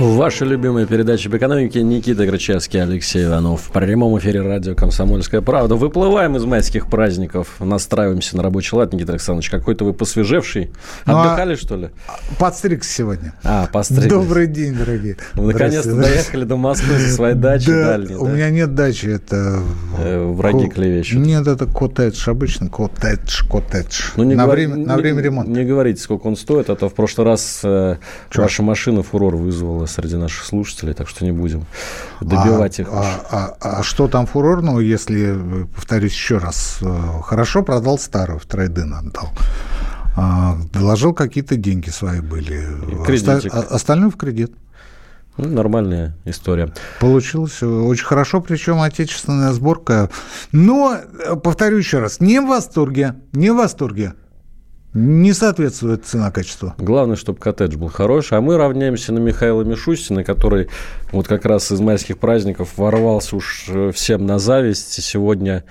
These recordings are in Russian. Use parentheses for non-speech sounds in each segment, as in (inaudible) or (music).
Ваша любимая передача об экономике Никита Грачевский, Алексей Иванов. В прямом эфире радио «Комсомольская правда». Выплываем из майских праздников, настраиваемся на рабочий лад, Никита Александрович. Какой-то вы посвежевший. Ну, а- Отдыхали, что ли? Подстригся сегодня. А, постригли. Добрый день, дорогие. Наконец-то доехали до Москвы со своей дачи Да, дальней, у да? меня нет дачи, это... Э, враги ко- клевещут. Нет, это коттедж, обычно коттедж, коттедж. Ну, не на, говор- время, на не- время ремонта. Не говорите, сколько он стоит, а то в прошлый раз э, ваша машина фурор вызвала среди наших слушателей, так что не будем добивать а, их. А, а- а что там фурорного, если, э, повторюсь еще раз, э, хорошо продал старую, в трейдин отдал. А, доложил, какие-то деньги свои были. кредитик. Оста- а- остальное в кредит. Ну, нормальная история. Получилось очень хорошо, причем отечественная сборка. Но, э, повторю еще раз, не в восторге, не в восторге. Не соответствует цена-качество. Главное, чтобы коттедж был хороший. А мы равняемся на Михаила Мишустина, который вот как раз из майских праздников ворвался уж э, всем на зависть. Сегодня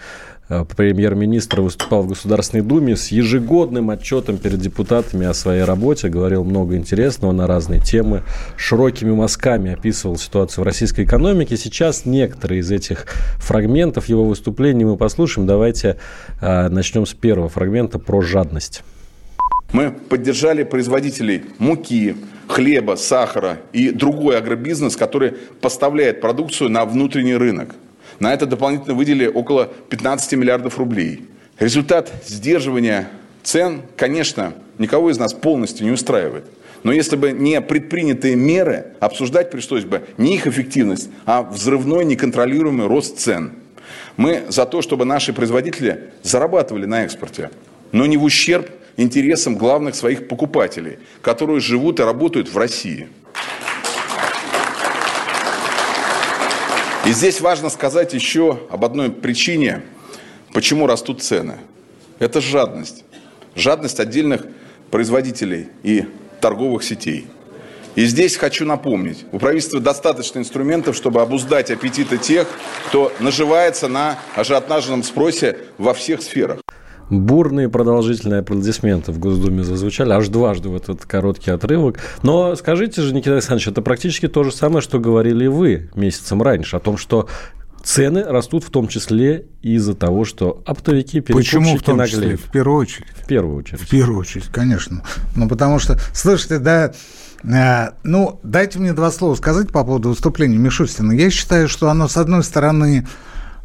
э, премьер-министр выступал в Государственной Думе с ежегодным отчетом перед депутатами о своей работе, говорил много интересного на разные темы, широкими мазками описывал ситуацию в российской экономике. Сейчас некоторые из этих фрагментов его выступления мы послушаем. Давайте э, начнем с первого фрагмента про жадность. Мы поддержали производителей муки, хлеба, сахара и другой агробизнес, который поставляет продукцию на внутренний рынок. На это дополнительно выделили около 15 миллиардов рублей. Результат сдерживания цен, конечно, никого из нас полностью не устраивает. Но если бы не предпринятые меры, обсуждать пришлось бы не их эффективность, а взрывной неконтролируемый рост цен. Мы за то, чтобы наши производители зарабатывали на экспорте, но не в ущерб интересам главных своих покупателей, которые живут и работают в России. И здесь важно сказать еще об одной причине, почему растут цены. Это жадность. Жадность отдельных производителей и торговых сетей. И здесь хочу напомнить, у правительства достаточно инструментов, чтобы обуздать аппетиты тех, кто наживается на ажиотажном спросе во всех сферах. Бурные продолжительные аплодисменты в Госдуме зазвучали аж дважды в этот короткий отрывок. Но скажите же, Никита Александрович, это практически то же самое, что говорили вы месяцем раньше, о том, что цены растут в том числе из-за того, что оптовики, Почему в том числе? В первую очередь. В первую очередь. В первую очередь, конечно. Ну, потому что, слушайте, да, э, ну, дайте мне два слова сказать по поводу выступления Мишустина. Я считаю, что оно, с одной стороны,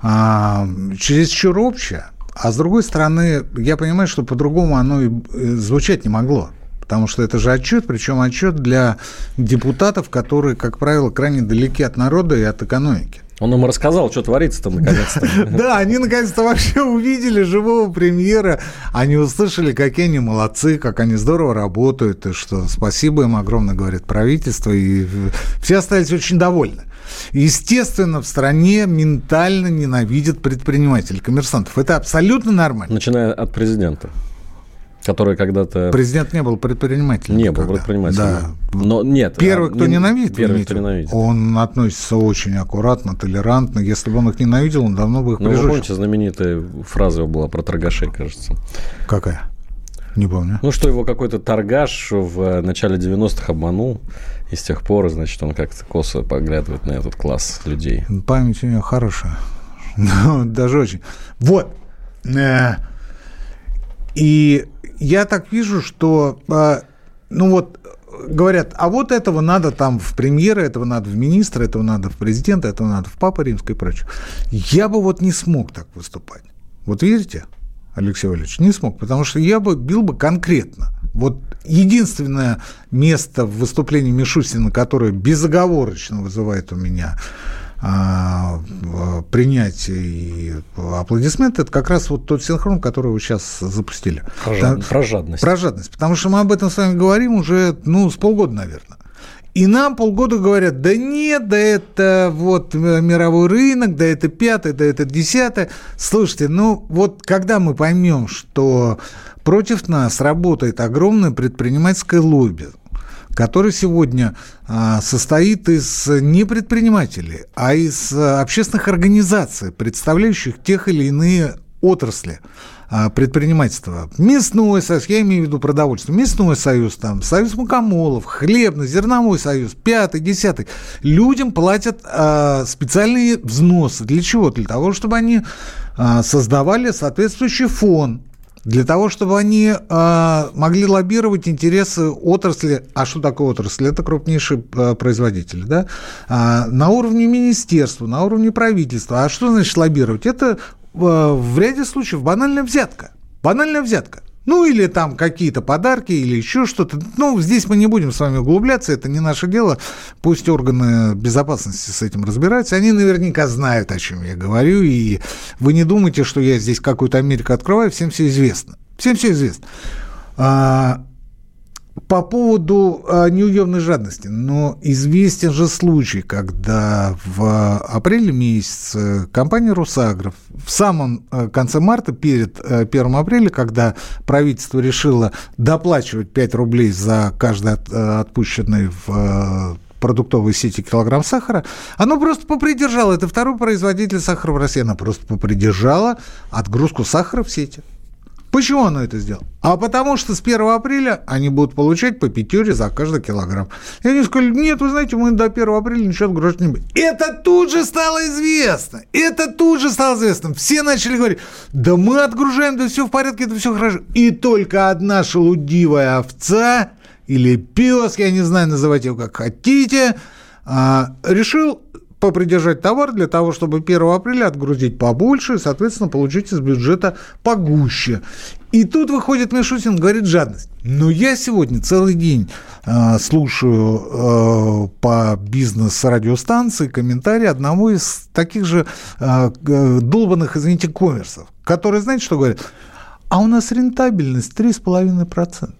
а, чересчур общее, а с другой стороны, я понимаю, что по-другому оно и э, звучать не могло. Потому что это же отчет, причем отчет для депутатов, которые, как правило, крайне далеки от народа и от экономики. Он нам рассказал, что творится-то наконец-то. (laughs) Да, они наконец-то вообще увидели живого премьера. Они услышали, какие они молодцы, как они здорово работают, и что спасибо им огромное, говорит правительство. И все остались очень довольны. Естественно, в стране ментально ненавидят предпринимателей, коммерсантов. Это абсолютно нормально. Начиная от президента, который когда-то Президент не был предпринимателем. не был предпринимателем. Да. Но нет. Первый, а, кто не- ненавидит, Первый, вы кто ненавидит. он относится очень аккуратно, толерантно. Если бы он их ненавидел, он давно бы их Ну, вы помните, знаменитая фраза была про торгашей, кажется. Какая? Не помню. Ну, что его какой-то торгаш в э, начале 90-х обманул, и с тех пор, значит, он как-то косо поглядывает на этот класс людей. Память у нее хорошая. (laughs) Ну, Даже очень. Вот. Э, И я так вижу, что, э, ну вот, говорят, а вот этого надо там в премьера, этого надо в министра, этого надо в президента, этого надо в папа римской и прочее. Я бы вот не смог так выступать. Вот видите, Алексей Валерьевич, не смог, потому что я бы бил бы конкретно. Вот единственное место в выступлении Мишустина, которое безоговорочно вызывает у меня а, принятие и аплодисменты, это как раз вот тот синхрон, который вы сейчас запустили. Про, жад- про жадность. про жадность. Потому что мы об этом с вами говорим уже, ну, с полгода, наверное. И нам полгода говорят, да нет, да это вот мировой рынок, да это пятое, да это десятое. Слушайте, ну вот когда мы поймем, что против нас работает огромное предпринимательское лобби, который сегодня а, состоит из не предпринимателей, а из а, общественных организаций, представляющих тех или иные отрасли предпринимательства. Мясной союз, я имею в виду продовольствие, мясной союз, там, союз мукомолов, хлебный, зерновой союз, пятый, десятый. Людям платят а, специальные взносы. Для чего? Для того, чтобы они а, создавали соответствующий фон для того, чтобы они э, могли лоббировать интересы отрасли. А что такое отрасль? Это крупнейшие э, производители. Да? А, на уровне министерства, на уровне правительства. А что значит лоббировать? Это э, в ряде случаев банальная взятка. Банальная взятка. Ну, или там какие-то подарки, или еще что-то. Ну, здесь мы не будем с вами углубляться, это не наше дело. Пусть органы безопасности с этим разбираются. Они наверняка знают, о чем я говорю. И вы не думайте, что я здесь какую-то Америку открываю, всем все известно. Всем все известно. А, по поводу а, неуемной жадности. Но известен же случай, когда в апреле месяце компания «Русагров» в самом а, конце марта, перед 1 а, апреля, когда правительство решило доплачивать 5 рублей за каждый от, а, отпущенный в продуктовой сети килограмм сахара, оно просто попридержало, это второй производитель сахара в России, она просто попридержала отгрузку сахара в сети. Почему оно это сделало? А потому что с 1 апреля они будут получать по пятере за каждый килограмм. И они сказали, нет, вы знаете, мы до 1 апреля ничего отгружать не будем. Это тут же стало известно. Это тут же стало известно. Все начали говорить, да мы отгружаем, да все в порядке, это все хорошо. И только одна шелудивая овца или пес, я не знаю, называйте его как хотите, а, решил попридержать товар для того, чтобы 1 апреля отгрузить побольше и, соответственно, получить из бюджета погуще. И тут выходит Мишутин, говорит жадность. Но я сегодня целый день э, слушаю э, по бизнес-радиостанции комментарии одного из таких же э, долбанных, извините, коммерсов, которые, знаете, что говорят? А у нас рентабельность 3,5%.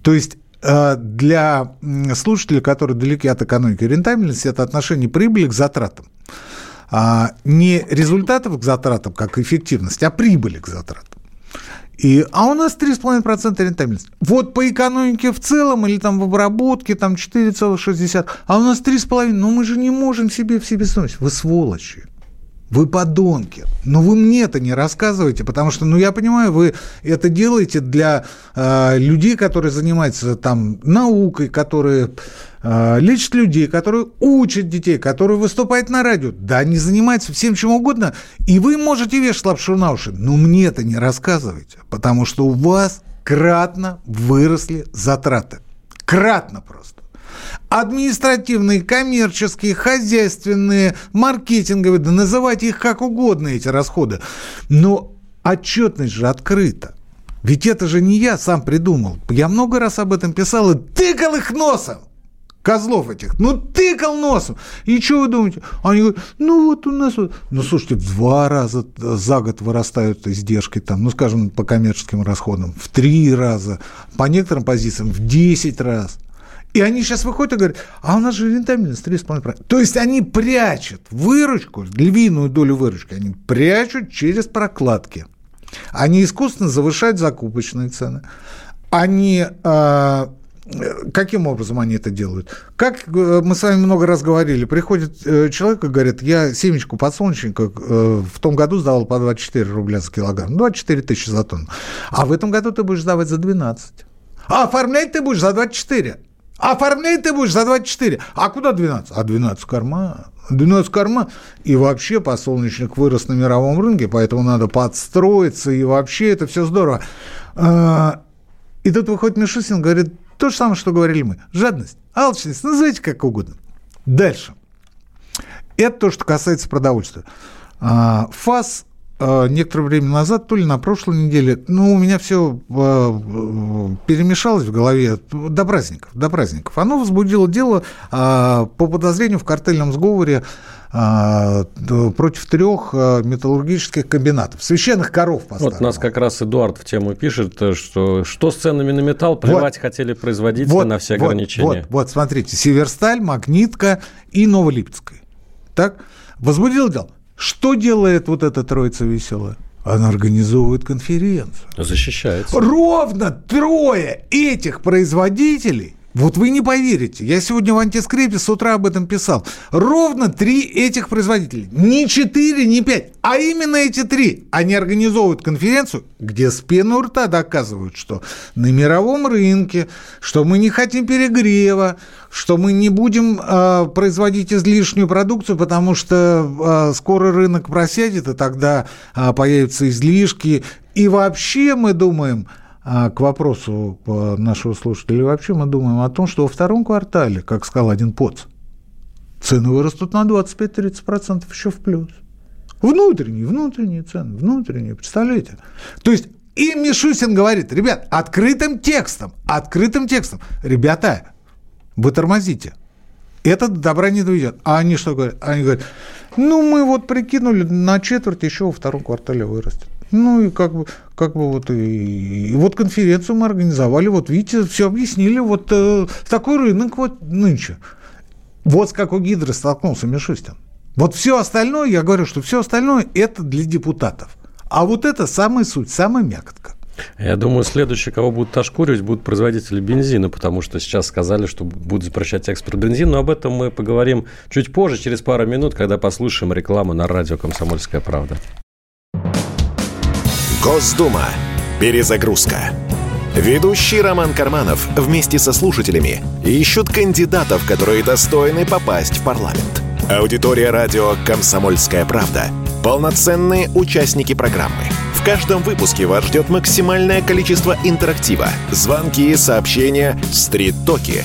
То есть Э, для слушателей, которые далеки от экономики, рентабельность – это отношение прибыли к затратам. А не результатов к затратам, как эффективность, а прибыли к затратам. И, а у нас 3,5% рентабельность. Вот по экономике в целом или там в обработке там 4,60, а у нас 3,5%. Ну мы же не можем себе в себе сносить. Вы сволочи. Вы подонки. Но вы мне это не рассказываете, потому что, ну, я понимаю, вы это делаете для э, людей, которые занимаются там наукой, которые э, лечат людей, которые учат детей, которые выступают на радио. Да, они занимаются всем чем угодно, и вы можете вешать лапшу на уши. Но мне это не рассказывайте, потому что у вас кратно выросли затраты. Кратно просто административные, коммерческие, хозяйственные, маркетинговые, да называйте их как угодно, эти расходы. Но отчетность же открыта. Ведь это же не я сам придумал. Я много раз об этом писал и тыкал их носом. Козлов этих. Ну, тыкал носом. И что вы думаете? Они говорят, ну, вот у нас... Ну, слушайте, в два раза за год вырастают издержки, там, ну, скажем, по коммерческим расходам, в три раза, по некоторым позициям в десять раз. И они сейчас выходят и говорят, а у нас же рентабельность 3,5%. То есть они прячут выручку, львиную долю выручки, они прячут через прокладки. Они искусственно завышают закупочные цены. Они э, Каким образом они это делают? Как э, мы с вами много раз говорили, приходит э, человек и говорит, я семечку подсолнечника э, в том году сдавал по 24 рубля за килограмм, 24 тысячи за тонну, а в этом году ты будешь сдавать за 12. А оформлять ты будешь за 24. Оформлять ты будешь за 24. А куда 12? А 12 в карман. 12 в карман. И вообще подсолнечник вырос на мировом рынке, поэтому надо подстроиться, и вообще это все здорово. А, и тут выходит Мишустин, говорит то же самое, что говорили мы. Жадность, алчность, называйте как угодно. Дальше. Это то, что касается продовольствия. А, ФАС некоторое время назад, то ли на прошлой неделе, ну, у меня все э, перемешалось в голове до праздников, до праздников. Оно возбудило дело по подозрению в картельном сговоре против трех металлургических комбинатов, священных коров Вот нас как раз Эдуард в тему пишет, что что с ценами на металл, плевать вот, хотели производители вот, на все ограничения. Вот, вот, вот, смотрите, Северсталь, Магнитка и Новолипецкая. Так, возбудил дело. Что делает вот эта троица веселая? Она организовывает конференцию. Защищается. Ровно трое этих производителей вот вы не поверите, я сегодня в антискрипте с утра об этом писал. Ровно три этих производителя. Не четыре, не пять, а именно эти три. Они организовывают конференцию, где с пены у рта доказывают, что на мировом рынке, что мы не хотим перегрева, что мы не будем э, производить излишнюю продукцию, потому что э, скоро рынок просядет, и тогда э, появятся излишки. И вообще мы думаем – а к вопросу нашего слушателя, вообще мы думаем о том, что во втором квартале, как сказал один ПОЦ, цены вырастут на 25-30% еще в плюс. Внутренние, внутренние цены, внутренние, представляете? То есть и Мишусин говорит, ребят, открытым текстом, открытым текстом, ребята, вы тормозите. Это до добра не доведет. А они что говорят? Они говорят, ну, мы вот прикинули, на четверть еще во втором квартале вырастет. Ну и как бы, как бы вот и, и вот конференцию мы организовали, вот видите, все объяснили, вот э, такой рынок вот нынче. Вот с какой гидрой столкнулся Мишустин. Вот все остальное, я говорю, что все остальное это для депутатов. А вот это самая суть, самая мякотка. Я думаю, следующее, кого будут ошкуривать, будут производители бензина, потому что сейчас сказали, что будут запрещать экспорт бензина, но об этом мы поговорим чуть позже, через пару минут, когда послушаем рекламу на радио «Комсомольская правда». Госдума. Перезагрузка. Ведущий Роман Карманов вместе со слушателями ищут кандидатов, которые достойны попасть в парламент. Аудитория радио «Комсомольская правда» — полноценные участники программы. В каждом выпуске вас ждет максимальное количество интерактива, звонки, сообщения, стрит-токи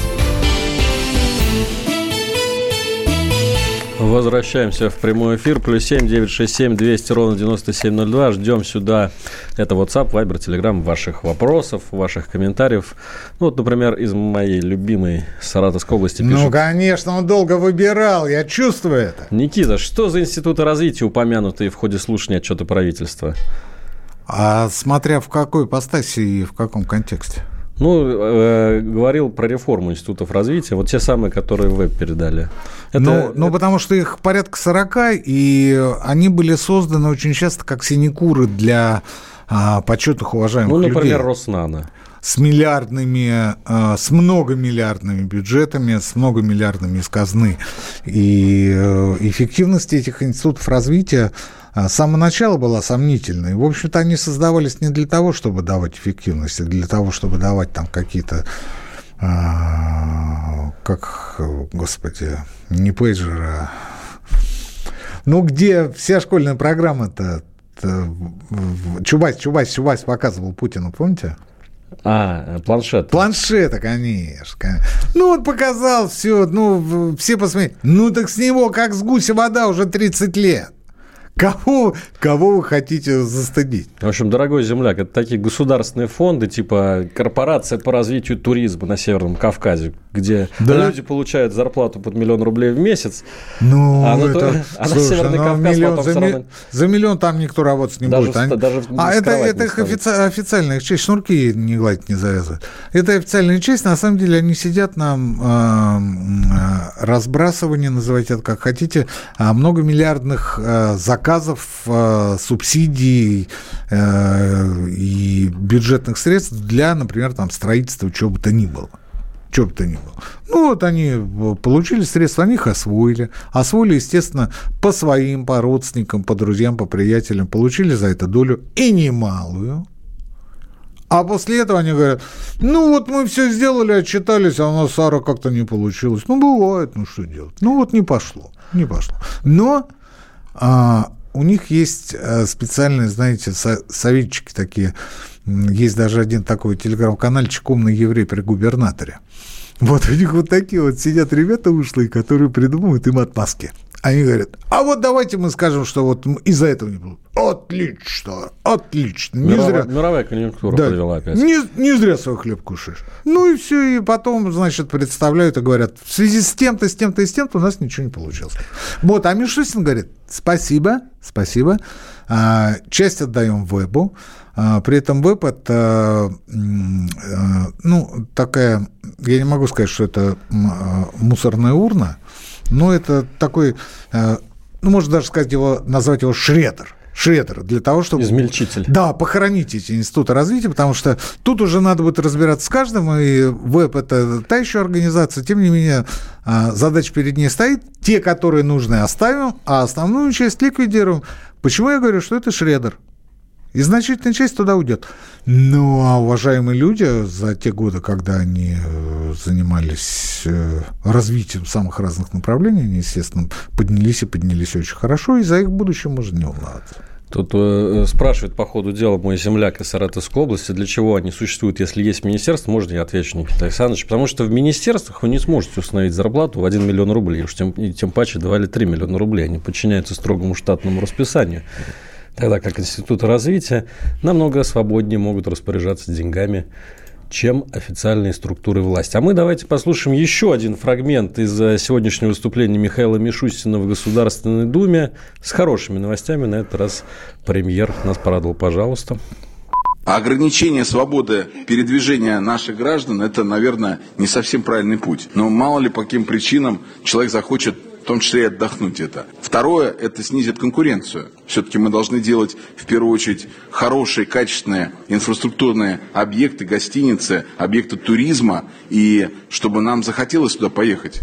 Возвращаемся в прямой эфир. Плюс семь девять шесть семь двести ровно девяносто семь ноль два. Ждем сюда. Это WhatsApp, Viber, Telegram. Ваших вопросов, ваших комментариев. Ну, вот, например, из моей любимой Саратовской области пишут. Ну, конечно, он долго выбирал. Я чувствую это. Никита, что за институты развития, упомянутые в ходе слушания отчета правительства? А смотря в какой ипостаси и в каком контексте? Ну, э, говорил про реформу институтов развития, вот те самые, которые вы передали. Это, ну, это... ну, потому что их порядка 40, и они были созданы очень часто как синекуры для а, почетных уважаемых людей. Ну, например, людей. Роснано с миллиардными, а, с многомиллиардными бюджетами, с многомиллиардными из казны. И э, эффективность этих институтов развития с самого начала была сомнительной. В общем-то, они создавались не для того, чтобы давать эффективность, а для того, чтобы давать там какие-то а, как, господи, не пейджеры, ну, где вся школьная программа-то, Чубайс, Чубайс, Чубайс показывал Путину, помните? А, планшет. Планшета, конечно. Ну, вот показал все, ну, все посмотрели. Ну, так с него, как с гуся вода, уже 30 лет. Кого, кого вы хотите застыдить? В общем, дорогой земляк, это такие государственные фонды, типа корпорация по развитию туризма на Северном Кавказе, где да? люди получают зарплату под миллион рублей в месяц. Ну, а, это, то, а слушай, на Северный ну, Кавказ миллион, потом за, все равно... за миллион там никто работать не даже, будет. Они... Даже а это, это их офици... официальная часть, шнурки не гладить, не завязывают. Это официальная часть, на самом деле они сидят на э, разбрасывании, называйте это как хотите, многомиллиардных э, заказов заказов, э, субсидий э, и бюджетных средств для, например, там, строительства чего бы то ни было что бы то ни было. Ну, вот они э, получили средства, они их освоили. Освоили, естественно, по своим, по родственникам, по друзьям, по приятелям. Получили за это долю и немалую. А после этого они говорят, ну вот мы все сделали, отчитались, а у нас Сара как-то не получилось. Ну, бывает, ну что делать? Ну вот не пошло, не пошло. Но а, у них есть э, специальные, знаете, советчики такие. Есть даже один такой телеграм-канальчик «Умный еврей при губернаторе». Вот у них вот такие вот сидят ребята ушлые, которые придумывают им отмазки. Они говорят, а вот давайте мы скажем, что вот из-за этого не будет. Отлично, отлично. Не мировая, зря... мировая конъюнктура да, подвела опять. Не, не зря свой хлеб кушаешь. Ну и все, и потом, значит, представляют и говорят, в связи с тем-то, с тем-то и с тем-то у нас ничего не получилось. Вот, а Мишустин говорит, спасибо, спасибо, а, часть отдаем вебу, при этом это, а, ну, такая, я не могу сказать, что это мусорная урна, но это такой, ну, можно даже сказать его, назвать его шредер шредер для того, чтобы... Измельчитель. Да, похоронить эти институты развития, потому что тут уже надо будет разбираться с каждым, и веб – это та еще организация, тем не менее задача перед ней стоит. Те, которые нужны, оставим, а основную часть ликвидируем. Почему я говорю, что это шредер? И значительная часть туда уйдет. Ну, а уважаемые люди за те годы, когда они э, занимались э, развитием самых разных направлений, они, естественно, поднялись и поднялись очень хорошо, и за их будущее можно не волноваться. Тут э, спрашивает по ходу дела мой земляк из Саратовской области, для чего они существуют, если есть министерство, можно я отвечу, Никита Александрович, потому что в министерствах вы не сможете установить зарплату в 1 миллион рублей, уж тем, тем паче 2 или 3 миллиона рублей, они подчиняются строгому штатному расписанию тогда как институты развития намного свободнее могут распоряжаться деньгами, чем официальные структуры власти. А мы давайте послушаем еще один фрагмент из э, сегодняшнего выступления Михаила Мишустина в Государственной Думе с хорошими новостями. На этот раз премьер нас порадовал, пожалуйста. Ограничение свободы передвижения наших граждан – это, наверное, не совсем правильный путь. Но мало ли по каким причинам человек захочет в том числе и отдохнуть это. Второе, это снизит конкуренцию. Все-таки мы должны делать, в первую очередь, хорошие, качественные инфраструктурные объекты, гостиницы, объекты туризма, и чтобы нам захотелось туда поехать.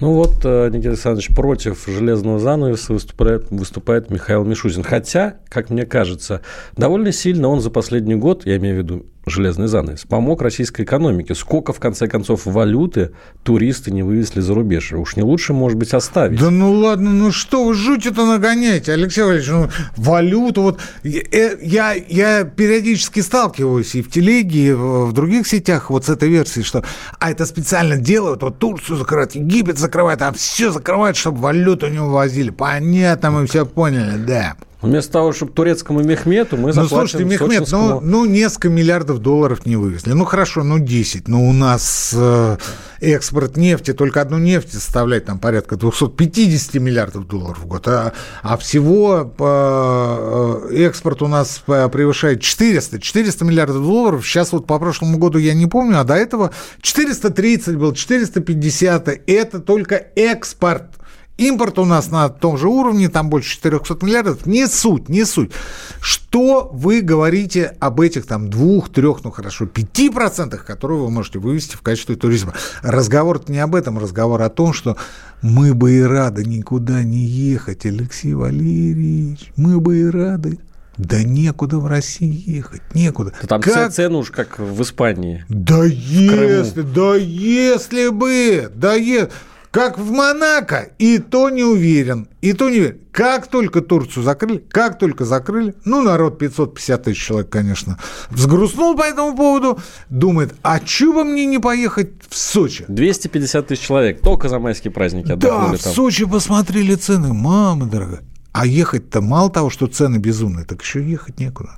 Ну вот, э, Никита Александрович, против железного занавеса выступает, выступает Михаил Мишустин. Хотя, как мне кажется, довольно сильно он за последний год, я имею в виду железный занавес, помог российской экономике. Сколько, в конце концов, валюты туристы не вывезли за рубеж? Уж не лучше, может быть, оставить. Да ну ладно, ну что вы жуть-то нагоняете, Алексей Валерьевич, ну валюту, вот э, я, я периодически сталкиваюсь и в телеге, и в других сетях вот с этой версией, что а это специально делают, вот Турцию закрывают, Египет закрывают, а все закрывают, чтобы валюту не увозили. Понятно, мы все поняли, да. Вместо того, чтобы турецкому Мехмету, мы заплатим Ну, слушайте, Мехмед, ну, ну, несколько миллиардов долларов не вывезли. Ну, хорошо, ну, 10. Но у нас э, экспорт нефти, только одну нефть составляет там порядка 250 миллиардов долларов в год. А, а всего э, экспорт у нас превышает 400. 400 миллиардов долларов. Сейчас вот по прошлому году я не помню, а до этого 430 был, 450. Это только экспорт. Импорт у нас на том же уровне, там больше 400 миллиардов. Не суть, не суть. Что вы говорите об этих там двух, трех, ну хорошо, пяти процентах, которые вы можете вывести в качестве туризма? Разговор не об этом, разговор о том, что мы бы и рады никуда не ехать, Алексей Валерьевич, мы бы и рады. Да некуда в России ехать, некуда. Да там как... цены уж как в Испании. Да если, да если бы, да если... Как в Монако, и то не уверен, и то не уверен. Как только Турцию закрыли, как только закрыли, ну, народ 550 тысяч человек, конечно, взгрустнул по этому поводу, думает, а чего бы мне не поехать в Сочи? 250 тысяч человек, только за майские праздники отдохнули Да, в там. Сочи посмотрели цены, мама дорогая. А ехать-то мало того, что цены безумные, так еще ехать некуда.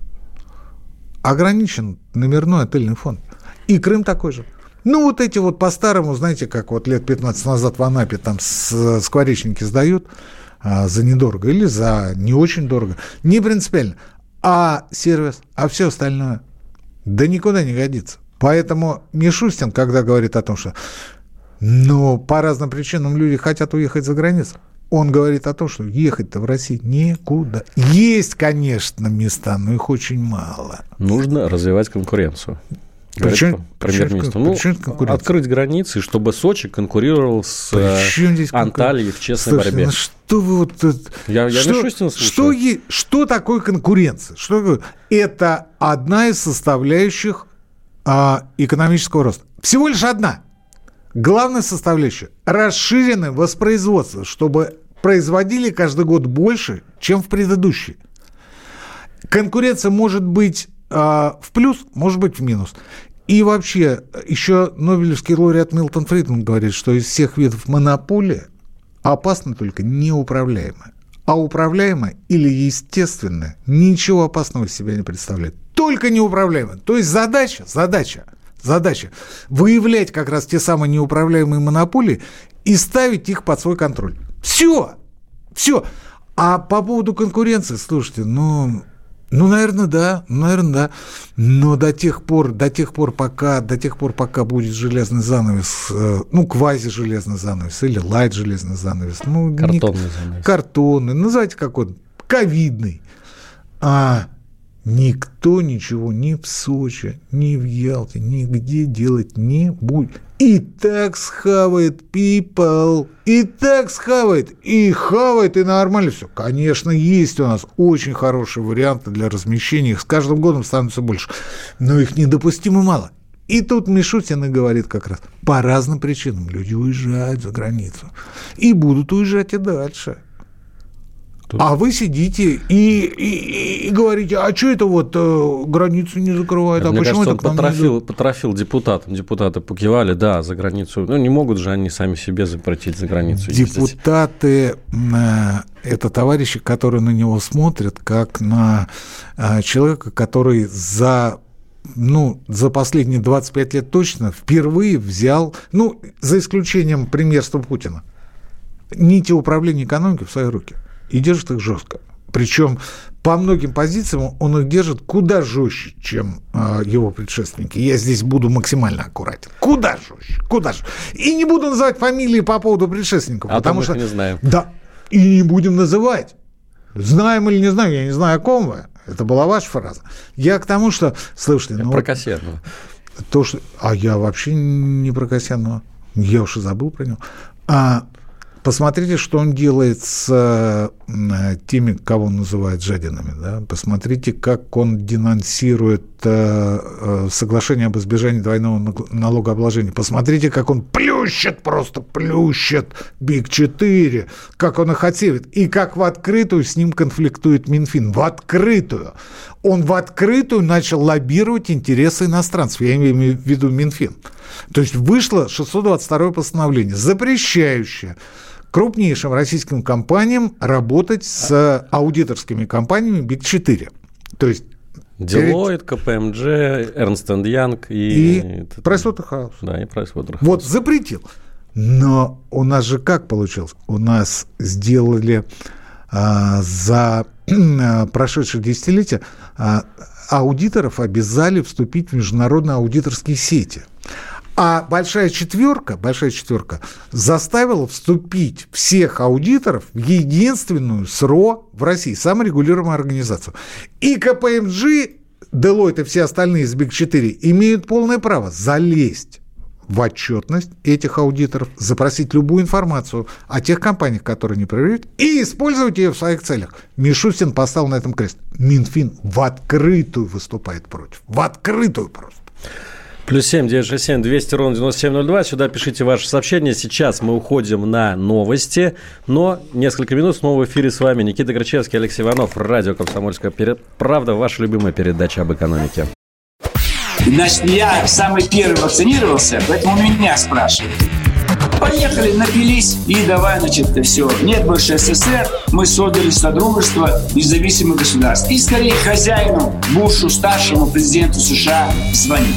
Ограничен номерной отельный фонд. И Крым такой же. Ну, вот эти вот по-старому, знаете, как вот лет 15 назад в Анапе там скворечники сдают а, за недорого или за не очень дорого. Не принципиально. А сервис, а все остальное, да никуда не годится. Поэтому Мишустин, когда говорит о том, что но по разным причинам люди хотят уехать за границу, он говорит о том, что ехать-то в России некуда. Есть, конечно, места, но их очень мало. Нужно развивать конкуренцию. Причем, премьер-министр. Ну, открыть границы, чтобы Сочи конкурировал с э, Анталией в честной Слушай, борьбе. Ну что вы вот... Я, я что, Мишустина что, что такое конкуренция? Что, это одна из составляющих а, экономического роста. Всего лишь одна. Главная составляющая – расширенное воспроизводство, чтобы производили каждый год больше, чем в предыдущий. Конкуренция может быть в плюс, может быть в минус. И вообще, еще Нобелевский лауреат Милтон Фридман говорит, что из всех видов монополия опасна только неуправляемая. А управляемая или естественная ничего опасного из себя не представляет. Только неуправляемая. То есть задача, задача, задача выявлять как раз те самые неуправляемые монополии и ставить их под свой контроль. Все, все. А по поводу конкуренции, слушайте, ну, ну, наверное, да, наверное, да. Но до тех пор, до тех пор, пока, до тех пор, пока будет железный занавес, э, ну, квази-железный занавес или лайт-железный занавес, ну, картонный не, занавес. Картонный, называйте какой-то, ковидный. А Никто ничего ни в Сочи, ни в Ялте, нигде делать не будет. И так схавает people, и так схавает, и хавает, и нормально все. Конечно, есть у нас очень хорошие варианты для размещения, их с каждым годом становится больше, но их недопустимо мало. И тут Мишутин и говорит как раз, по разным причинам люди уезжают за границу и будут уезжать и дальше. А вы сидите и, и, и говорите, а что это вот э, границу не закрывают? А Мне почему кажется, это он потрофил, не... потрофил депутатам. Депутаты покивали, да, за границу. Ну, не могут же они сами себе запретить за границу Депутаты э, – это товарищи, которые на него смотрят, как на э, человека, который за ну, за последние 25 лет точно впервые взял, ну, за исключением премьерства Путина, нити управления экономикой в свои руки и держит их жестко. Причем по многим позициям он их держит куда жестче, чем э, его предшественники. Я здесь буду максимально аккуратен. Куда жестче, куда же. И не буду называть фамилии по поводу предшественников. А потому что не знаем. Да, и не будем называть. Знаем или не знаем, я не знаю, о ком вы. Это была ваша фраза. Я к тому, что, слушайте... Я ну, про Кассианова. То, что... А я вообще не про Кассианова. Я уж и забыл про него. А, Посмотрите, что он делает с э, теми, кого он называет жадинами. Да? Посмотрите, как он денонсирует э, э, соглашение об избежании двойного налогообложения. Посмотрите, как он плющит, просто плющит БИК-4, как он их отсеивает. И как в открытую с ним конфликтует Минфин. В открытую. Он в открытую начал лоббировать интересы иностранцев. Я имею в виду Минфин. То есть вышло 622 постановление, запрещающее крупнейшим российским компаниям работать с аудиторскими компаниями БИК-4. То есть Deloitte, KPMG, Ernst Young и... И Pricewaterhouse. Да, и Pricewaterhouse. Вот, запретил. Но у нас же как получилось? У нас сделали а, за а, прошедшие десятилетия а, аудиторов обязали вступить в международные аудиторские сети. А большая четверка, большая четверка заставила вступить всех аудиторов в единственную СРО в России, саморегулируемую организацию. И КПМГ, Deloitte и все остальные из БИК-4 имеют полное право залезть в отчетность этих аудиторов, запросить любую информацию о тех компаниях, которые не проверяют, и использовать ее в своих целях. Мишустин поставил на этом крест. Минфин в открытую выступает против. В открытую просто. Плюс семь, девять, шесть, семь, двести ровно девяносто семь, ноль два. Сюда пишите ваши сообщения. Сейчас мы уходим на новости, но несколько минут снова в эфире с вами Никита Грачевский, Алексей Иванов, радио «Комсомольская правда», ваша любимая передача об экономике. Значит, я самый первый вакцинировался, поэтому меня спрашивают. Поехали, напились и давай, значит, все. Нет больше СССР, мы создали Содружество независимых государств. И скорее хозяину Бушу, старшему президенту США, звонить.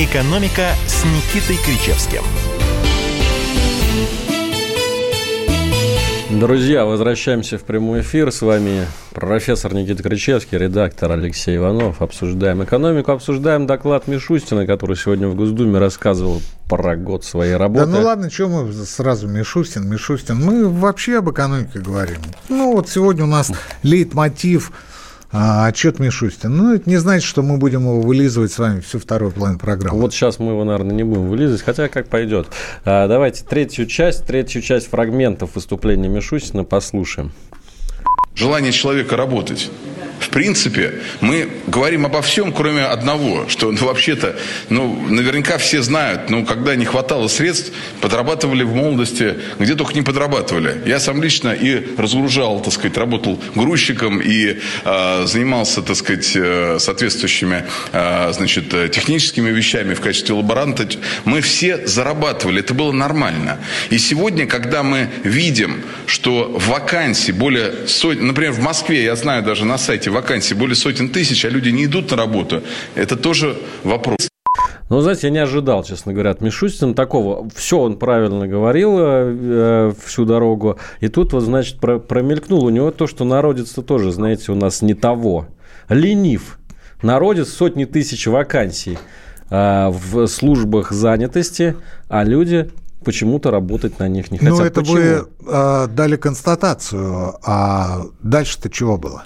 «Экономика» с Никитой Кричевским. Друзья, возвращаемся в прямой эфир. С вами профессор Никита Кричевский, редактор Алексей Иванов. Обсуждаем экономику, обсуждаем доклад Мишустина, который сегодня в Госдуме рассказывал про год своей работы. Да ну ладно, что мы сразу Мишустин, Мишустин. Мы вообще об экономике говорим. Ну вот сегодня у нас лейтмотив – а, отчет Мишустин. Ну, это не значит, что мы будем его вылизывать с вами всю вторую половину программы. Вот сейчас мы его, наверное, не будем вылизывать, хотя как пойдет. А, давайте третью часть, третью часть фрагментов выступления Мишустина послушаем. Желание человека работать в принципе, мы говорим обо всем, кроме одного, что ну, вообще-то, ну, наверняка все знают, ну, когда не хватало средств, подрабатывали в молодости, где только не подрабатывали. Я сам лично и разгружал, так сказать, работал грузчиком и э, занимался, так сказать, э, соответствующими, э, значит, техническими вещами в качестве лаборанта. Мы все зарабатывали, это было нормально. И сегодня, когда мы видим, что вакансий более сотни, например, в Москве, я знаю даже на сайте вакансий более сотен тысяч, а люди не идут на работу, это тоже вопрос. Ну, знаете, я не ожидал, честно говоря, от Мишустина такого. Все он правильно говорил э, э, всю дорогу. И тут вот, значит, про, промелькнул у него то, что народец-то тоже, знаете, у нас не того. Ленив. Народец сотни тысяч вакансий э, в службах занятости, а люди почему-то работать на них не хотят. Ну, это Почему? вы э, дали констатацию, а дальше-то чего было?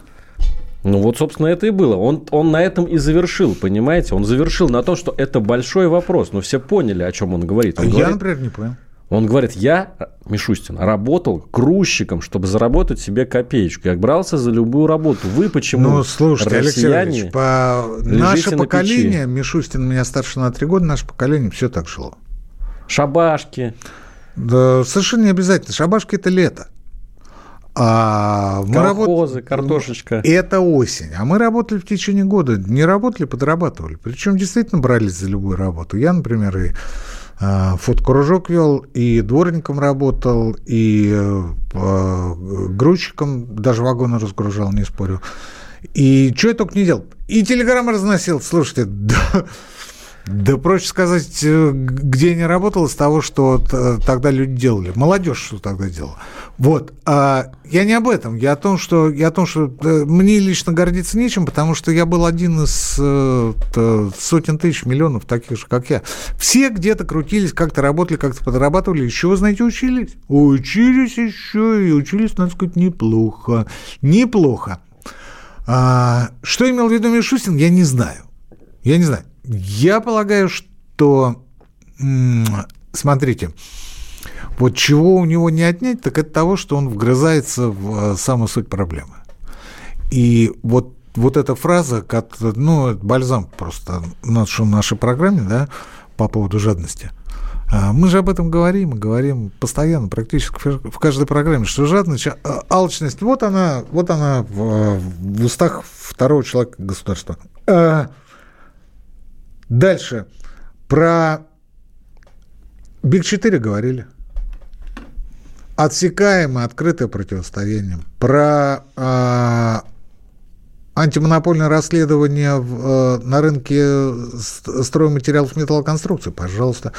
Ну вот, собственно, это и было. Он, он на этом и завершил, понимаете? Он завершил на том, что это большой вопрос. Но все поняли, о чем он говорит. Он я, говорит, например, не понял. Он говорит, я, Мишустин, работал грузчиком, чтобы заработать себе копеечку. Я брался за любую работу. Вы почему, Ну, слушайте, Алексей Ильич, по... наше на поколение, печи? Мишустин меня старше на три года, наше поколение все так жило. Шабашки, Да, совершенно не обязательно. Шабашки – это лето. А мы колхозы, работ- картошечка. Это осень. А мы работали в течение года. Не работали, подрабатывали. Причем действительно брались за любую работу. Я, например, и а, фотокружок вел, и дворником работал, и э, грузчиком даже вагоны разгружал, не спорю. И что я только не делал. И телеграммы разносил. Слушайте, (laughs) да, да проще сказать, э, где я не работал, из того, что т- тогда люди делали. Молодежь что тогда делала. Вот. А я не об этом. Я о том, что, я о том, что э, мне лично гордиться нечем, потому что я был один из э, сотен тысяч, миллионов таких же, как я. Все где-то крутились, как-то работали, как-то подрабатывали. Еще, вы знаете, учились. Учились еще и учились, надо сказать, неплохо. Неплохо. А, что имел в виду Мишустин, я не знаю. Я не знаю. Я полагаю, что, смотрите, вот чего у него не отнять, так это того, что он вгрызается в э, самую суть проблемы. И вот, вот эта фраза, как, ну, бальзам просто на нашей программе, да, по поводу жадности. А, Мы же об этом говорим, и говорим постоянно, практически в каждой программе, что жадность, а, алчность, вот она, вот она в, в устах второго человека государства. Дальше. Про БИК-4 говорили. Отсекаемое, открытое противостояние. Про а, антимонопольное расследование в, э, на рынке стройматериалов металлоконструкции, пожалуйста.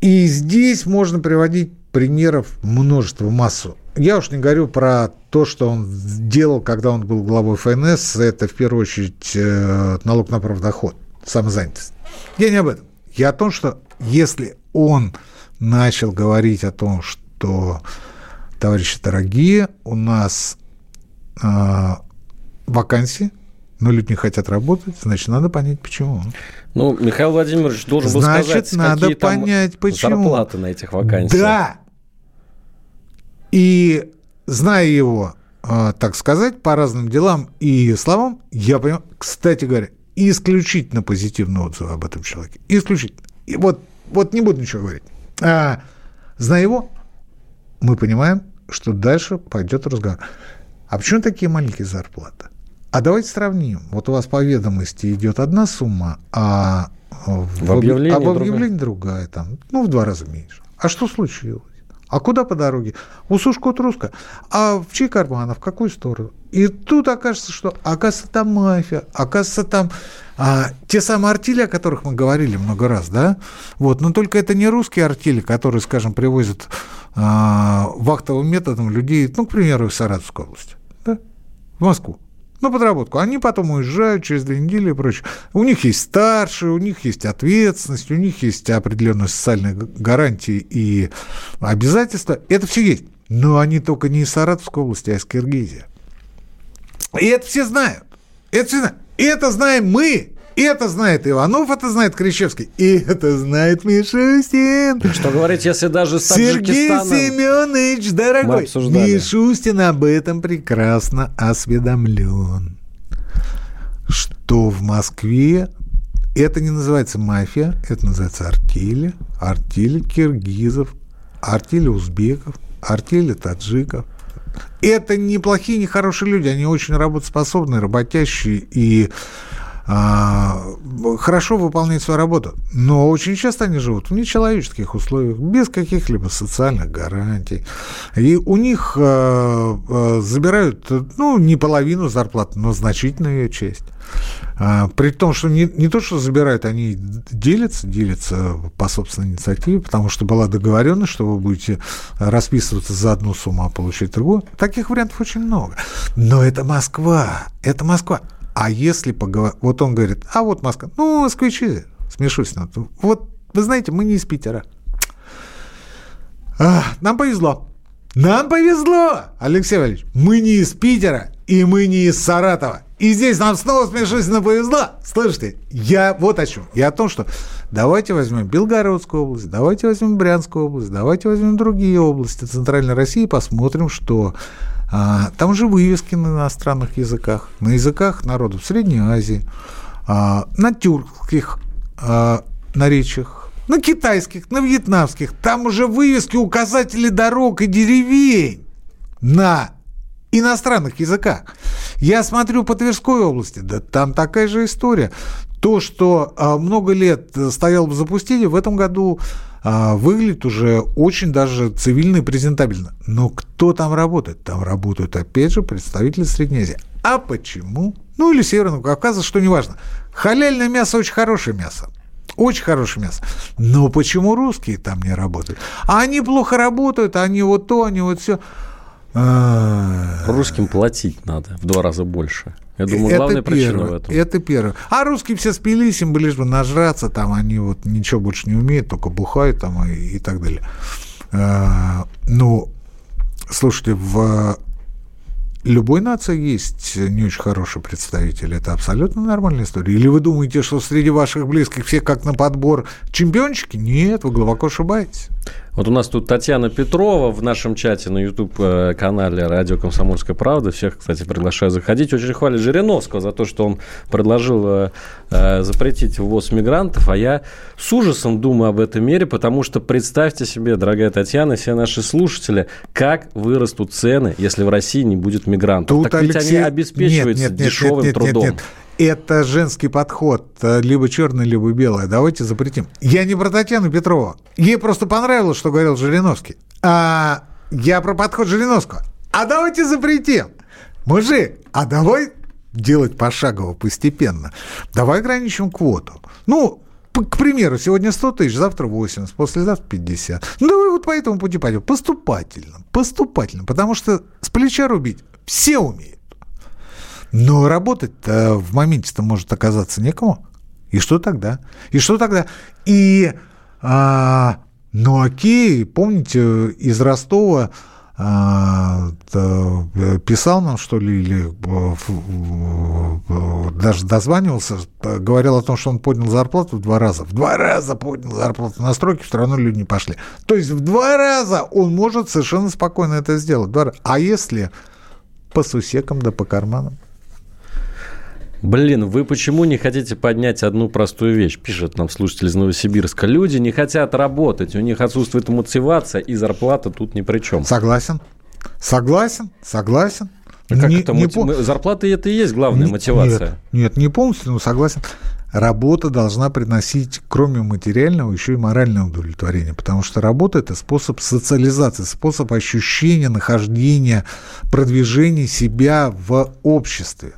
И здесь можно приводить примеров множество, массу. Я уж не говорю про то, что он делал, когда он был главой ФНС. Это, в первую очередь, э, налог на правдоход, самозанятость. Я не об этом. Я о том, что если он начал говорить о том, что, товарищи дорогие, у нас э, вакансии, но люди не хотят работать, значит, надо понять, почему. Ну, Михаил Владимирович должен был Значит, сказать, надо какие там понять, почему. зарплаты на этих вакансиях. Да. И зная его, э, так сказать, по разным делам и словам, я понимаю, кстати говоря, исключительно позитивные отзывы об этом человеке. Исключительно. И вот, вот не буду ничего говорить. А, зная его, мы понимаем, что дальше пойдет разговор. А почему такие маленькие зарплаты? А давайте сравним. Вот у вас по ведомости идет одна сумма, а в, В объявлении а в другая. объявлении другая. там, ну, в два раза меньше. А что случилось? А куда по дороге? У Сушкот Руска. А в чей карман? А в какую сторону? И тут окажется, что оказывается там мафия, оказывается там А, те самые артели, о которых мы говорили много раз, да, вот, но только это не русские артели, которые, скажем, привозят а, вахтовым методом людей, ну, к примеру, из Саратовской области, да, в Москву на подработку. Они потом уезжают через две недели и прочее. У них есть старшие, у них есть ответственность, у них есть определенные социальные гарантии и обязательства. Это все есть. Но они только не из Саратовской области, а из Киргизии. И это все знают. Это все знают. И это знаем мы. И это знает Иванов, это знает Кричевский. И это знает Мишустин. Что говорить, если даже с Сергей Семенович, дорогой, Мишустин об этом прекрасно осведомлен. Что в Москве это не называется мафия, это называется артели, артели киргизов, артели узбеков, артели таджиков. Это неплохие, не хорошие люди, они очень работоспособные, работящие и хорошо выполняют свою работу, но очень часто они живут в нечеловеческих условиях, без каких-либо социальных гарантий. И у них а, а, забирают, ну, не половину зарплаты, но значительную ее часть. При том, что не, не то, что забирают, они делятся, делятся по собственной инициативе, потому что была договоренность, что вы будете расписываться за одну сумму, а получать другую. Таких вариантов очень много. Но это Москва, это Москва. А если поговорить... Вот он говорит, а вот Москва. Ну, москвичи, смешусь. Вот, вы знаете, мы не из Питера. А, нам повезло. Нам повезло, Алексей Валерьевич. Мы не из Питера, и мы не из Саратова. И здесь нам снова смешно повезло. Слышите, я вот о чем. Я о том, что давайте возьмем Белгородскую область, давайте возьмем Брянскую область, давайте возьмем другие области Центральной России и посмотрим, что а, там же вывески на иностранных языках, на языках народов Средней Азии, а, на тюркских а, наречиях, на китайских, на вьетнамских. Там уже вывески, указатели дорог и деревень на иностранных языках. Я смотрю по Тверской области, да там такая же история. То, что много лет стояло в запустении, в этом году а, выглядит уже очень даже цивильно и презентабельно. Но кто там работает? Там работают, опять же, представители Средней Азии. А почему? Ну, или Северного Кавказа, что неважно. Халяльное мясо очень хорошее мясо. Очень хорошее мясо. Но почему русские там не работают? А они плохо работают, они вот то, они вот все. Русским платить надо в два раза больше. Я думаю, главная это причина первое, в этом. Это первое. А русские все спились, им лишь бы нажраться, там они вот ничего больше не умеют, только бухают там и, и так далее. А, ну, слушайте, в любой нации есть не очень хороший представитель. Это абсолютно нормальная история. Или вы думаете, что среди ваших близких все как на подбор чемпиончики? Нет, вы глубоко ошибаетесь. Вот у нас тут Татьяна Петрова в нашем чате на YouTube-канале «Радио Комсомольская правда». Всех, кстати, приглашаю заходить. Очень хвалит Жириновского за то, что он предложил э, э, запретить ввоз мигрантов. А я с ужасом думаю об этой мере, потому что представьте себе, дорогая Татьяна, все наши слушатели, как вырастут цены, если в России не будет мигрантов. Тут, так Алексей... ведь они обеспечиваются нет, нет, дешевым нет, нет, трудом. Нет, нет это женский подход, э, либо черное, либо белое. Давайте запретим. Я не про Татьяну Петрову. Ей просто понравилось, что говорил Жириновский. А я про подход Жириновского. А давайте запретим. Мужик, а давай делать пошагово, постепенно. Давай ограничим квоту. Ну, к примеру, сегодня 100 тысяч, завтра 80, послезавтра 50. Ну, давай вот по этому пути пойдем. Поступательно, поступательно. Потому что с плеча рубить все умеют. Но работать в моменте-то может оказаться некому. И что тогда? И что тогда? И, а, ну окей, помните, из Ростова а, писал нам, что ли, или даже дозванивался, говорил о том, что он поднял зарплату в два раза. В два раза поднял зарплату. На стройки все равно люди не пошли. То есть в два раза он может совершенно спокойно это сделать. А если по сусекам да по карманам? Блин, вы почему не хотите поднять одну простую вещь? Пишет нам слушатель из Новосибирска. Люди не хотят работать, у них отсутствует мотивация, и зарплата тут ни при чем. Согласен. Согласен, согласен. А как не, это? Не мотив... по... Зарплата это и есть главная не, мотивация. Нет, нет, не полностью, но согласен. Работа должна приносить, кроме материального, еще и моральное удовлетворение, потому что работа – это способ социализации, способ ощущения, нахождения, продвижения себя в обществе.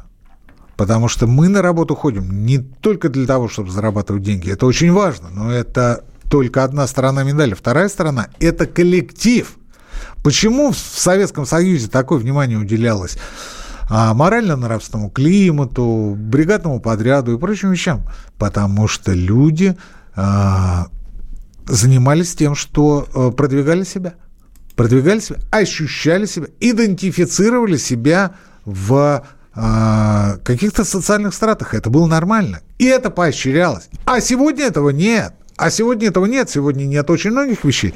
Потому что мы на работу ходим не только для того, чтобы зарабатывать деньги. Это очень важно, но это только одна сторона медали. Вторая сторона – это коллектив. Почему в Советском Союзе такое внимание уделялось а, морально-нравственному климату, бригадному подряду и прочим вещам? Потому что люди а, занимались тем, что а, продвигали себя. Продвигали себя, ощущали себя, идентифицировали себя в а, каких-то социальных стратах. Это было нормально. И это поощрялось. А сегодня этого нет. А сегодня этого нет. Сегодня нет очень многих вещей.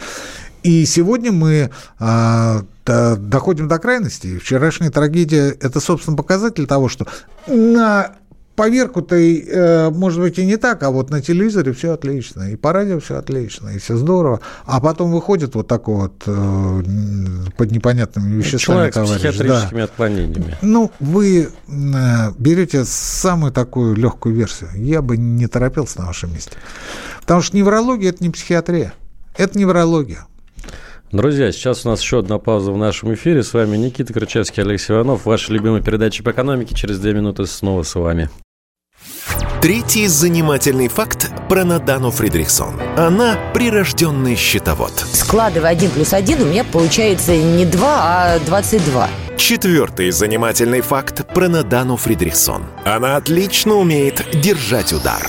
И сегодня мы а, доходим до крайности. Вчерашняя трагедия – это, собственно, показатель того, что на поверку-то, э, может быть, и не так, а вот на телевизоре все отлично, и по радио все отлично, и все здорово. А потом выходит вот такой вот э, под непонятными веществами Человек товарищ. с психиатрическими да. отклонениями. Ну, вы э, берете самую такую легкую версию. Я бы не торопился на вашем месте. Потому что неврология – это не психиатрия, это неврология. Друзья, сейчас у нас еще одна пауза в нашем эфире. С вами Никита Крычевский, Алексей Иванов. Ваша любимая передача по экономике. Через две минуты снова с вами. Третий занимательный факт про Надану Фридрихсон. Она прирожденный счетовод. Складывая один плюс один, у меня получается не 2, а 22. Четвертый занимательный факт про Надану Фридрихсон. Она отлично умеет держать удар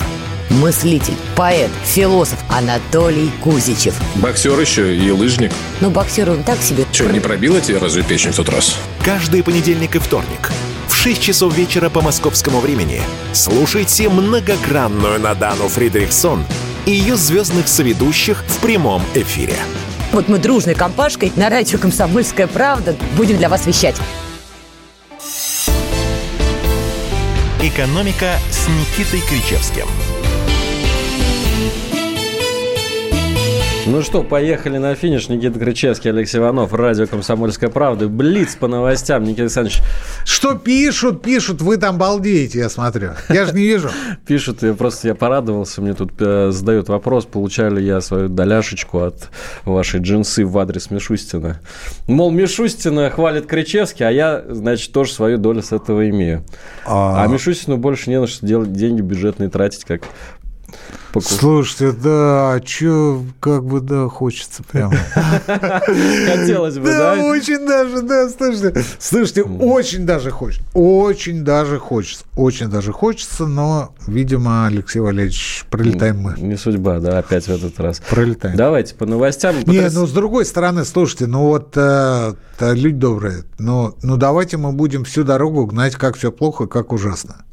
мыслитель, поэт, философ Анатолий Кузичев. Боксер еще и лыжник. Ну, боксер он так себе. Че, не пробила тебе разве печень в тот раз? Каждый понедельник и вторник в 6 часов вечера по московскому времени слушайте многогранную Надану Фридрихсон и ее звездных соведущих в прямом эфире. Вот мы дружной компашкой на радио «Комсомольская правда» будем для вас вещать. «Экономика» с Никитой Кричевским – Ну что, поехали на финиш. Никита Крычевский, Алексей Иванов, радио «Комсомольская правда». Блиц по новостям, Никита Александрович. Что пишут, пишут, вы там балдеете, я смотрю. Я же не вижу. (laughs) Пишут, я просто я порадовался, мне тут э, задают вопрос, получаю ли я свою доляшечку от вашей джинсы в адрес Мишустина. Мол, Мишустина хвалит Крычевский, а я, значит, тоже свою долю с этого имею. А, а Мишустину больше не на что делать деньги бюджетные тратить, как покушать. Слушайте, да, а что, как бы, да, хочется прямо. (laughs) Хотелось бы, да? Да, очень даже, да, слушайте. Слушайте, очень даже хочется. Очень даже хочется. Очень даже хочется, но, видимо, Алексей Валерьевич, пролетаем мы. Не судьба, да, опять в этот раз. Пролетаем. Давайте по новостям. Не, ну, с другой стороны, слушайте, ну вот, э, люди добрые, ну давайте мы будем всю дорогу гнать, как все плохо, как ужасно.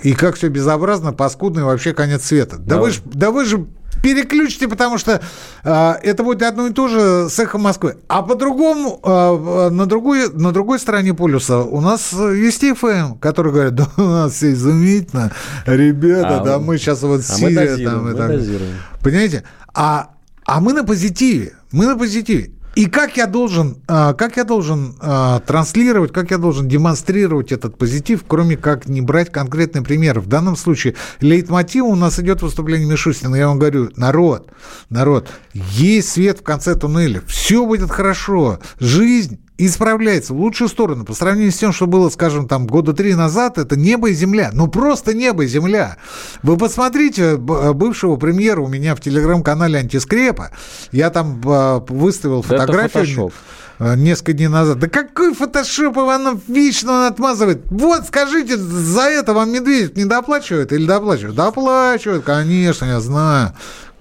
И как все безобразно, паскудно и вообще конец света. Да, вы, ж, да вы же переключите, потому что э, это будет одно и то же с эхом Москвы. А по-другому, э, на, другой, на другой стороне полюса у нас есть ФМ, который говорит, да у нас все изумительно, ребята, а, да мы сейчас вот а Сирия мы там. Мы и так. Понимаете? А, а мы на позитиве, мы на позитиве. И как я должен, а, как я должен а, транслировать, как я должен демонстрировать этот позитив, кроме как не брать конкретный пример. В данном случае лейтмотив у нас идет выступление Мишустина. Я вам говорю, народ, народ, есть свет в конце туннеля, все будет хорошо, жизнь исправляется в лучшую сторону по сравнению с тем, что было, скажем, там года три назад, это небо и земля. Ну, просто небо и земля. Вы посмотрите бывшего премьера у меня в телеграм-канале «Антискрепа». Я там а, выставил фотографию а, несколько дней назад. Да какой фотошоп Иванов вечно он отмазывает? Вот, скажите, за это вам Медведев не доплачивает или доплачивает? Доплачивает, конечно, я знаю.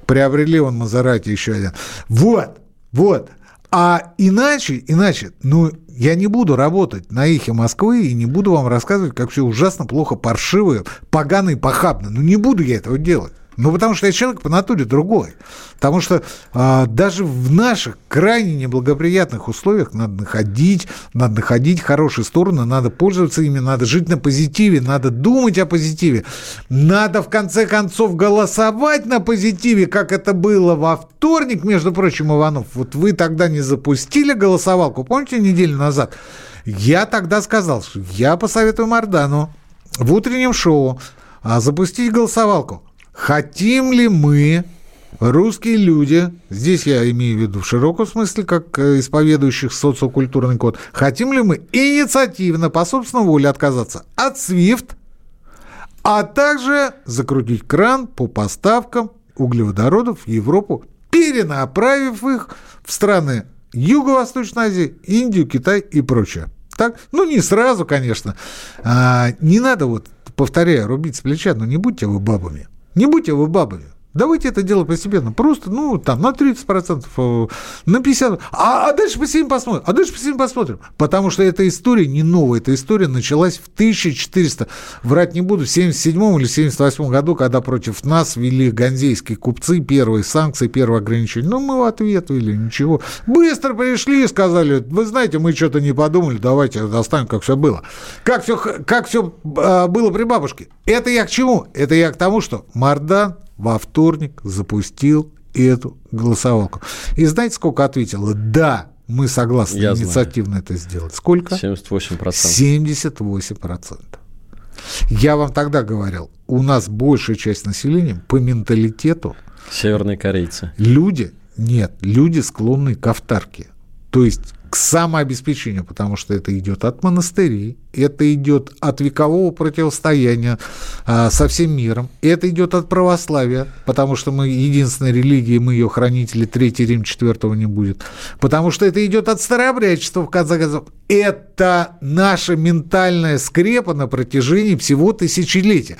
Приобрели он Мазерати еще один. Вот, вот. А иначе, иначе, ну, я не буду работать на эхе Москвы и не буду вам рассказывать, как все ужасно, плохо, паршиво, погано и похабно. Ну, не буду я этого делать. Ну, потому что я человек по натуре другой. Потому что а, даже в наших крайне неблагоприятных условиях надо находить, надо находить хорошие стороны, надо пользоваться ими, надо жить на позитиве, надо думать о позитиве, надо в конце концов голосовать на позитиве, как это было во вторник, между прочим, Иванов. Вот вы тогда не запустили голосовалку, помните, неделю назад? Я тогда сказал, что я посоветую Мардану в утреннем шоу а, запустить голосовалку. Хотим ли мы, русские люди, здесь я имею в виду в широком смысле, как э, исповедующих социокультурный код, хотим ли мы инициативно, по собственной воле отказаться от SWIFT а также закрутить кран по поставкам углеводородов в Европу, перенаправив их в страны Юго-Восточной Азии, Индию, Китай и прочее. Так? Ну, не сразу, конечно. А, не надо, вот, повторяю, рубить с плеча, но не будьте вы бабами. Не будьте вы бабами. Давайте это делать постепенно. Просто, ну, там, на 30%, э, на 50%. А, а дальше посидим посмотрим. А дальше посидим посмотрим. Потому что эта история не новая. Эта история началась в 1400, врать не буду, в 77 или 78 году, когда против нас ввели ганзейские купцы первые санкции, первые ограничения. Ну, мы в ответ ввели, ничего. Быстро пришли и сказали, вы знаете, мы что-то не подумали, давайте оставим, как все было. Как все, как все а, было при бабушке. Это я к чему? Это я к тому, что Мардан во вторник запустил эту голосовалку. И знаете, сколько ответило? Да, мы согласны Я инициативно знаю. это сделать. Сколько? 78%. 78%. Я вам тогда говорил, у нас большая часть населения по менталитету... Северные корейцы. Люди, нет, люди склонны к автарке. То есть к самообеспечению, потому что это идет от монастырей, это идет от векового противостояния а, со всем миром, это идет от православия, потому что мы единственная религия, мы ее хранители, Третий Рим четвертого не будет, потому что это идет от старообрядчества, в конце концов. Это наша ментальная скрепа на протяжении всего тысячелетия.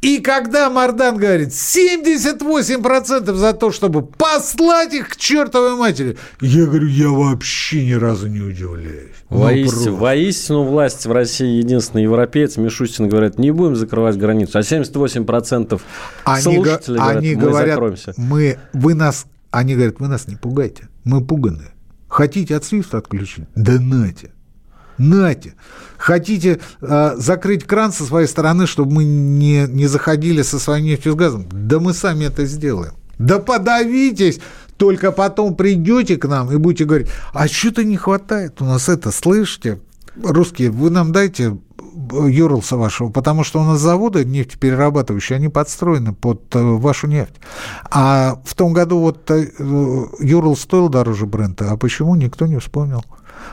И когда Мардан говорит 78% за то, чтобы послать их к чертовой матери, я говорю, я вообще ни разу не удивляюсь. Ну, воистину, воистину власть в России единственный европеец. Мишустин говорит, не будем закрывать границу. А 78% они слушателей говорят, они мы говорят, закроемся. Мы, вы нас, они говорят, вы нас не пугайте. Мы пуганы. Хотите от свифта отключить? Да нате. Нате. Хотите э, закрыть кран со своей стороны, чтобы мы не, не заходили со своим нефтью с газом? Да мы сами это сделаем. Да подавитесь, только потом придете к нам и будете говорить, а что-то не хватает у нас это, слышите? Русские, вы нам дайте Юрлса вашего, потому что у нас заводы нефтеперерабатывающие, они подстроены под э, вашу нефть. А в том году вот э, Юрл стоил дороже Брента, а почему никто не вспомнил?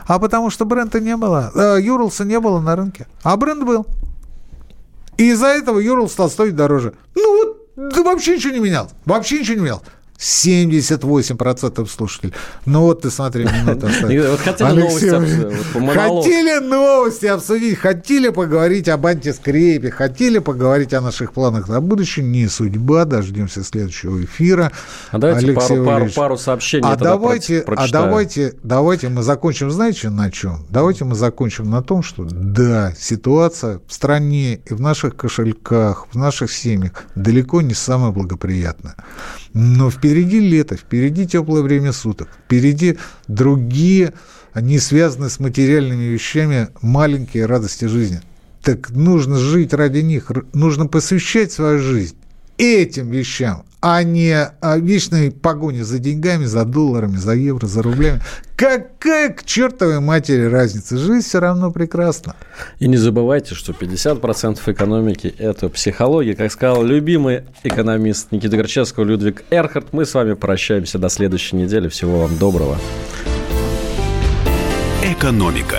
А потому что бренда не было, э, Юрлса не было на рынке, а бренд был. И из-за этого Юрл стал стоить дороже. Ну вот, да вообще ничего не менялось. Вообще ничего не менялось. 78% слушателей. Ну вот ты смотри, (laughs) минута Вот хотели новости обсудить. Хотели новости обсудить, хотели поговорить об антискрепе, хотели поговорить о наших планах на будущее. Не судьба, дождемся следующего эфира. А давайте пару, пару, пару сообщений а давайте, а давайте, давайте мы закончим, знаете, на чем? Давайте мы закончим на том, что да, ситуация в стране и в наших кошельках, в наших семьях далеко не самая благоприятная. Но впереди лето, впереди теплое время суток, впереди другие, не связанные с материальными вещами, маленькие радости жизни. Так нужно жить ради них, нужно посвящать свою жизнь этим вещам, а не о вечной погоне за деньгами, за долларами, за евро, за рублями. Какая к чертовой матери разница? Жизнь все равно прекрасна. И не забывайте, что 50% экономики – это психология. Как сказал любимый экономист Никита Горчевского Людвиг Эрхард, мы с вами прощаемся до следующей недели. Всего вам доброго. Экономика.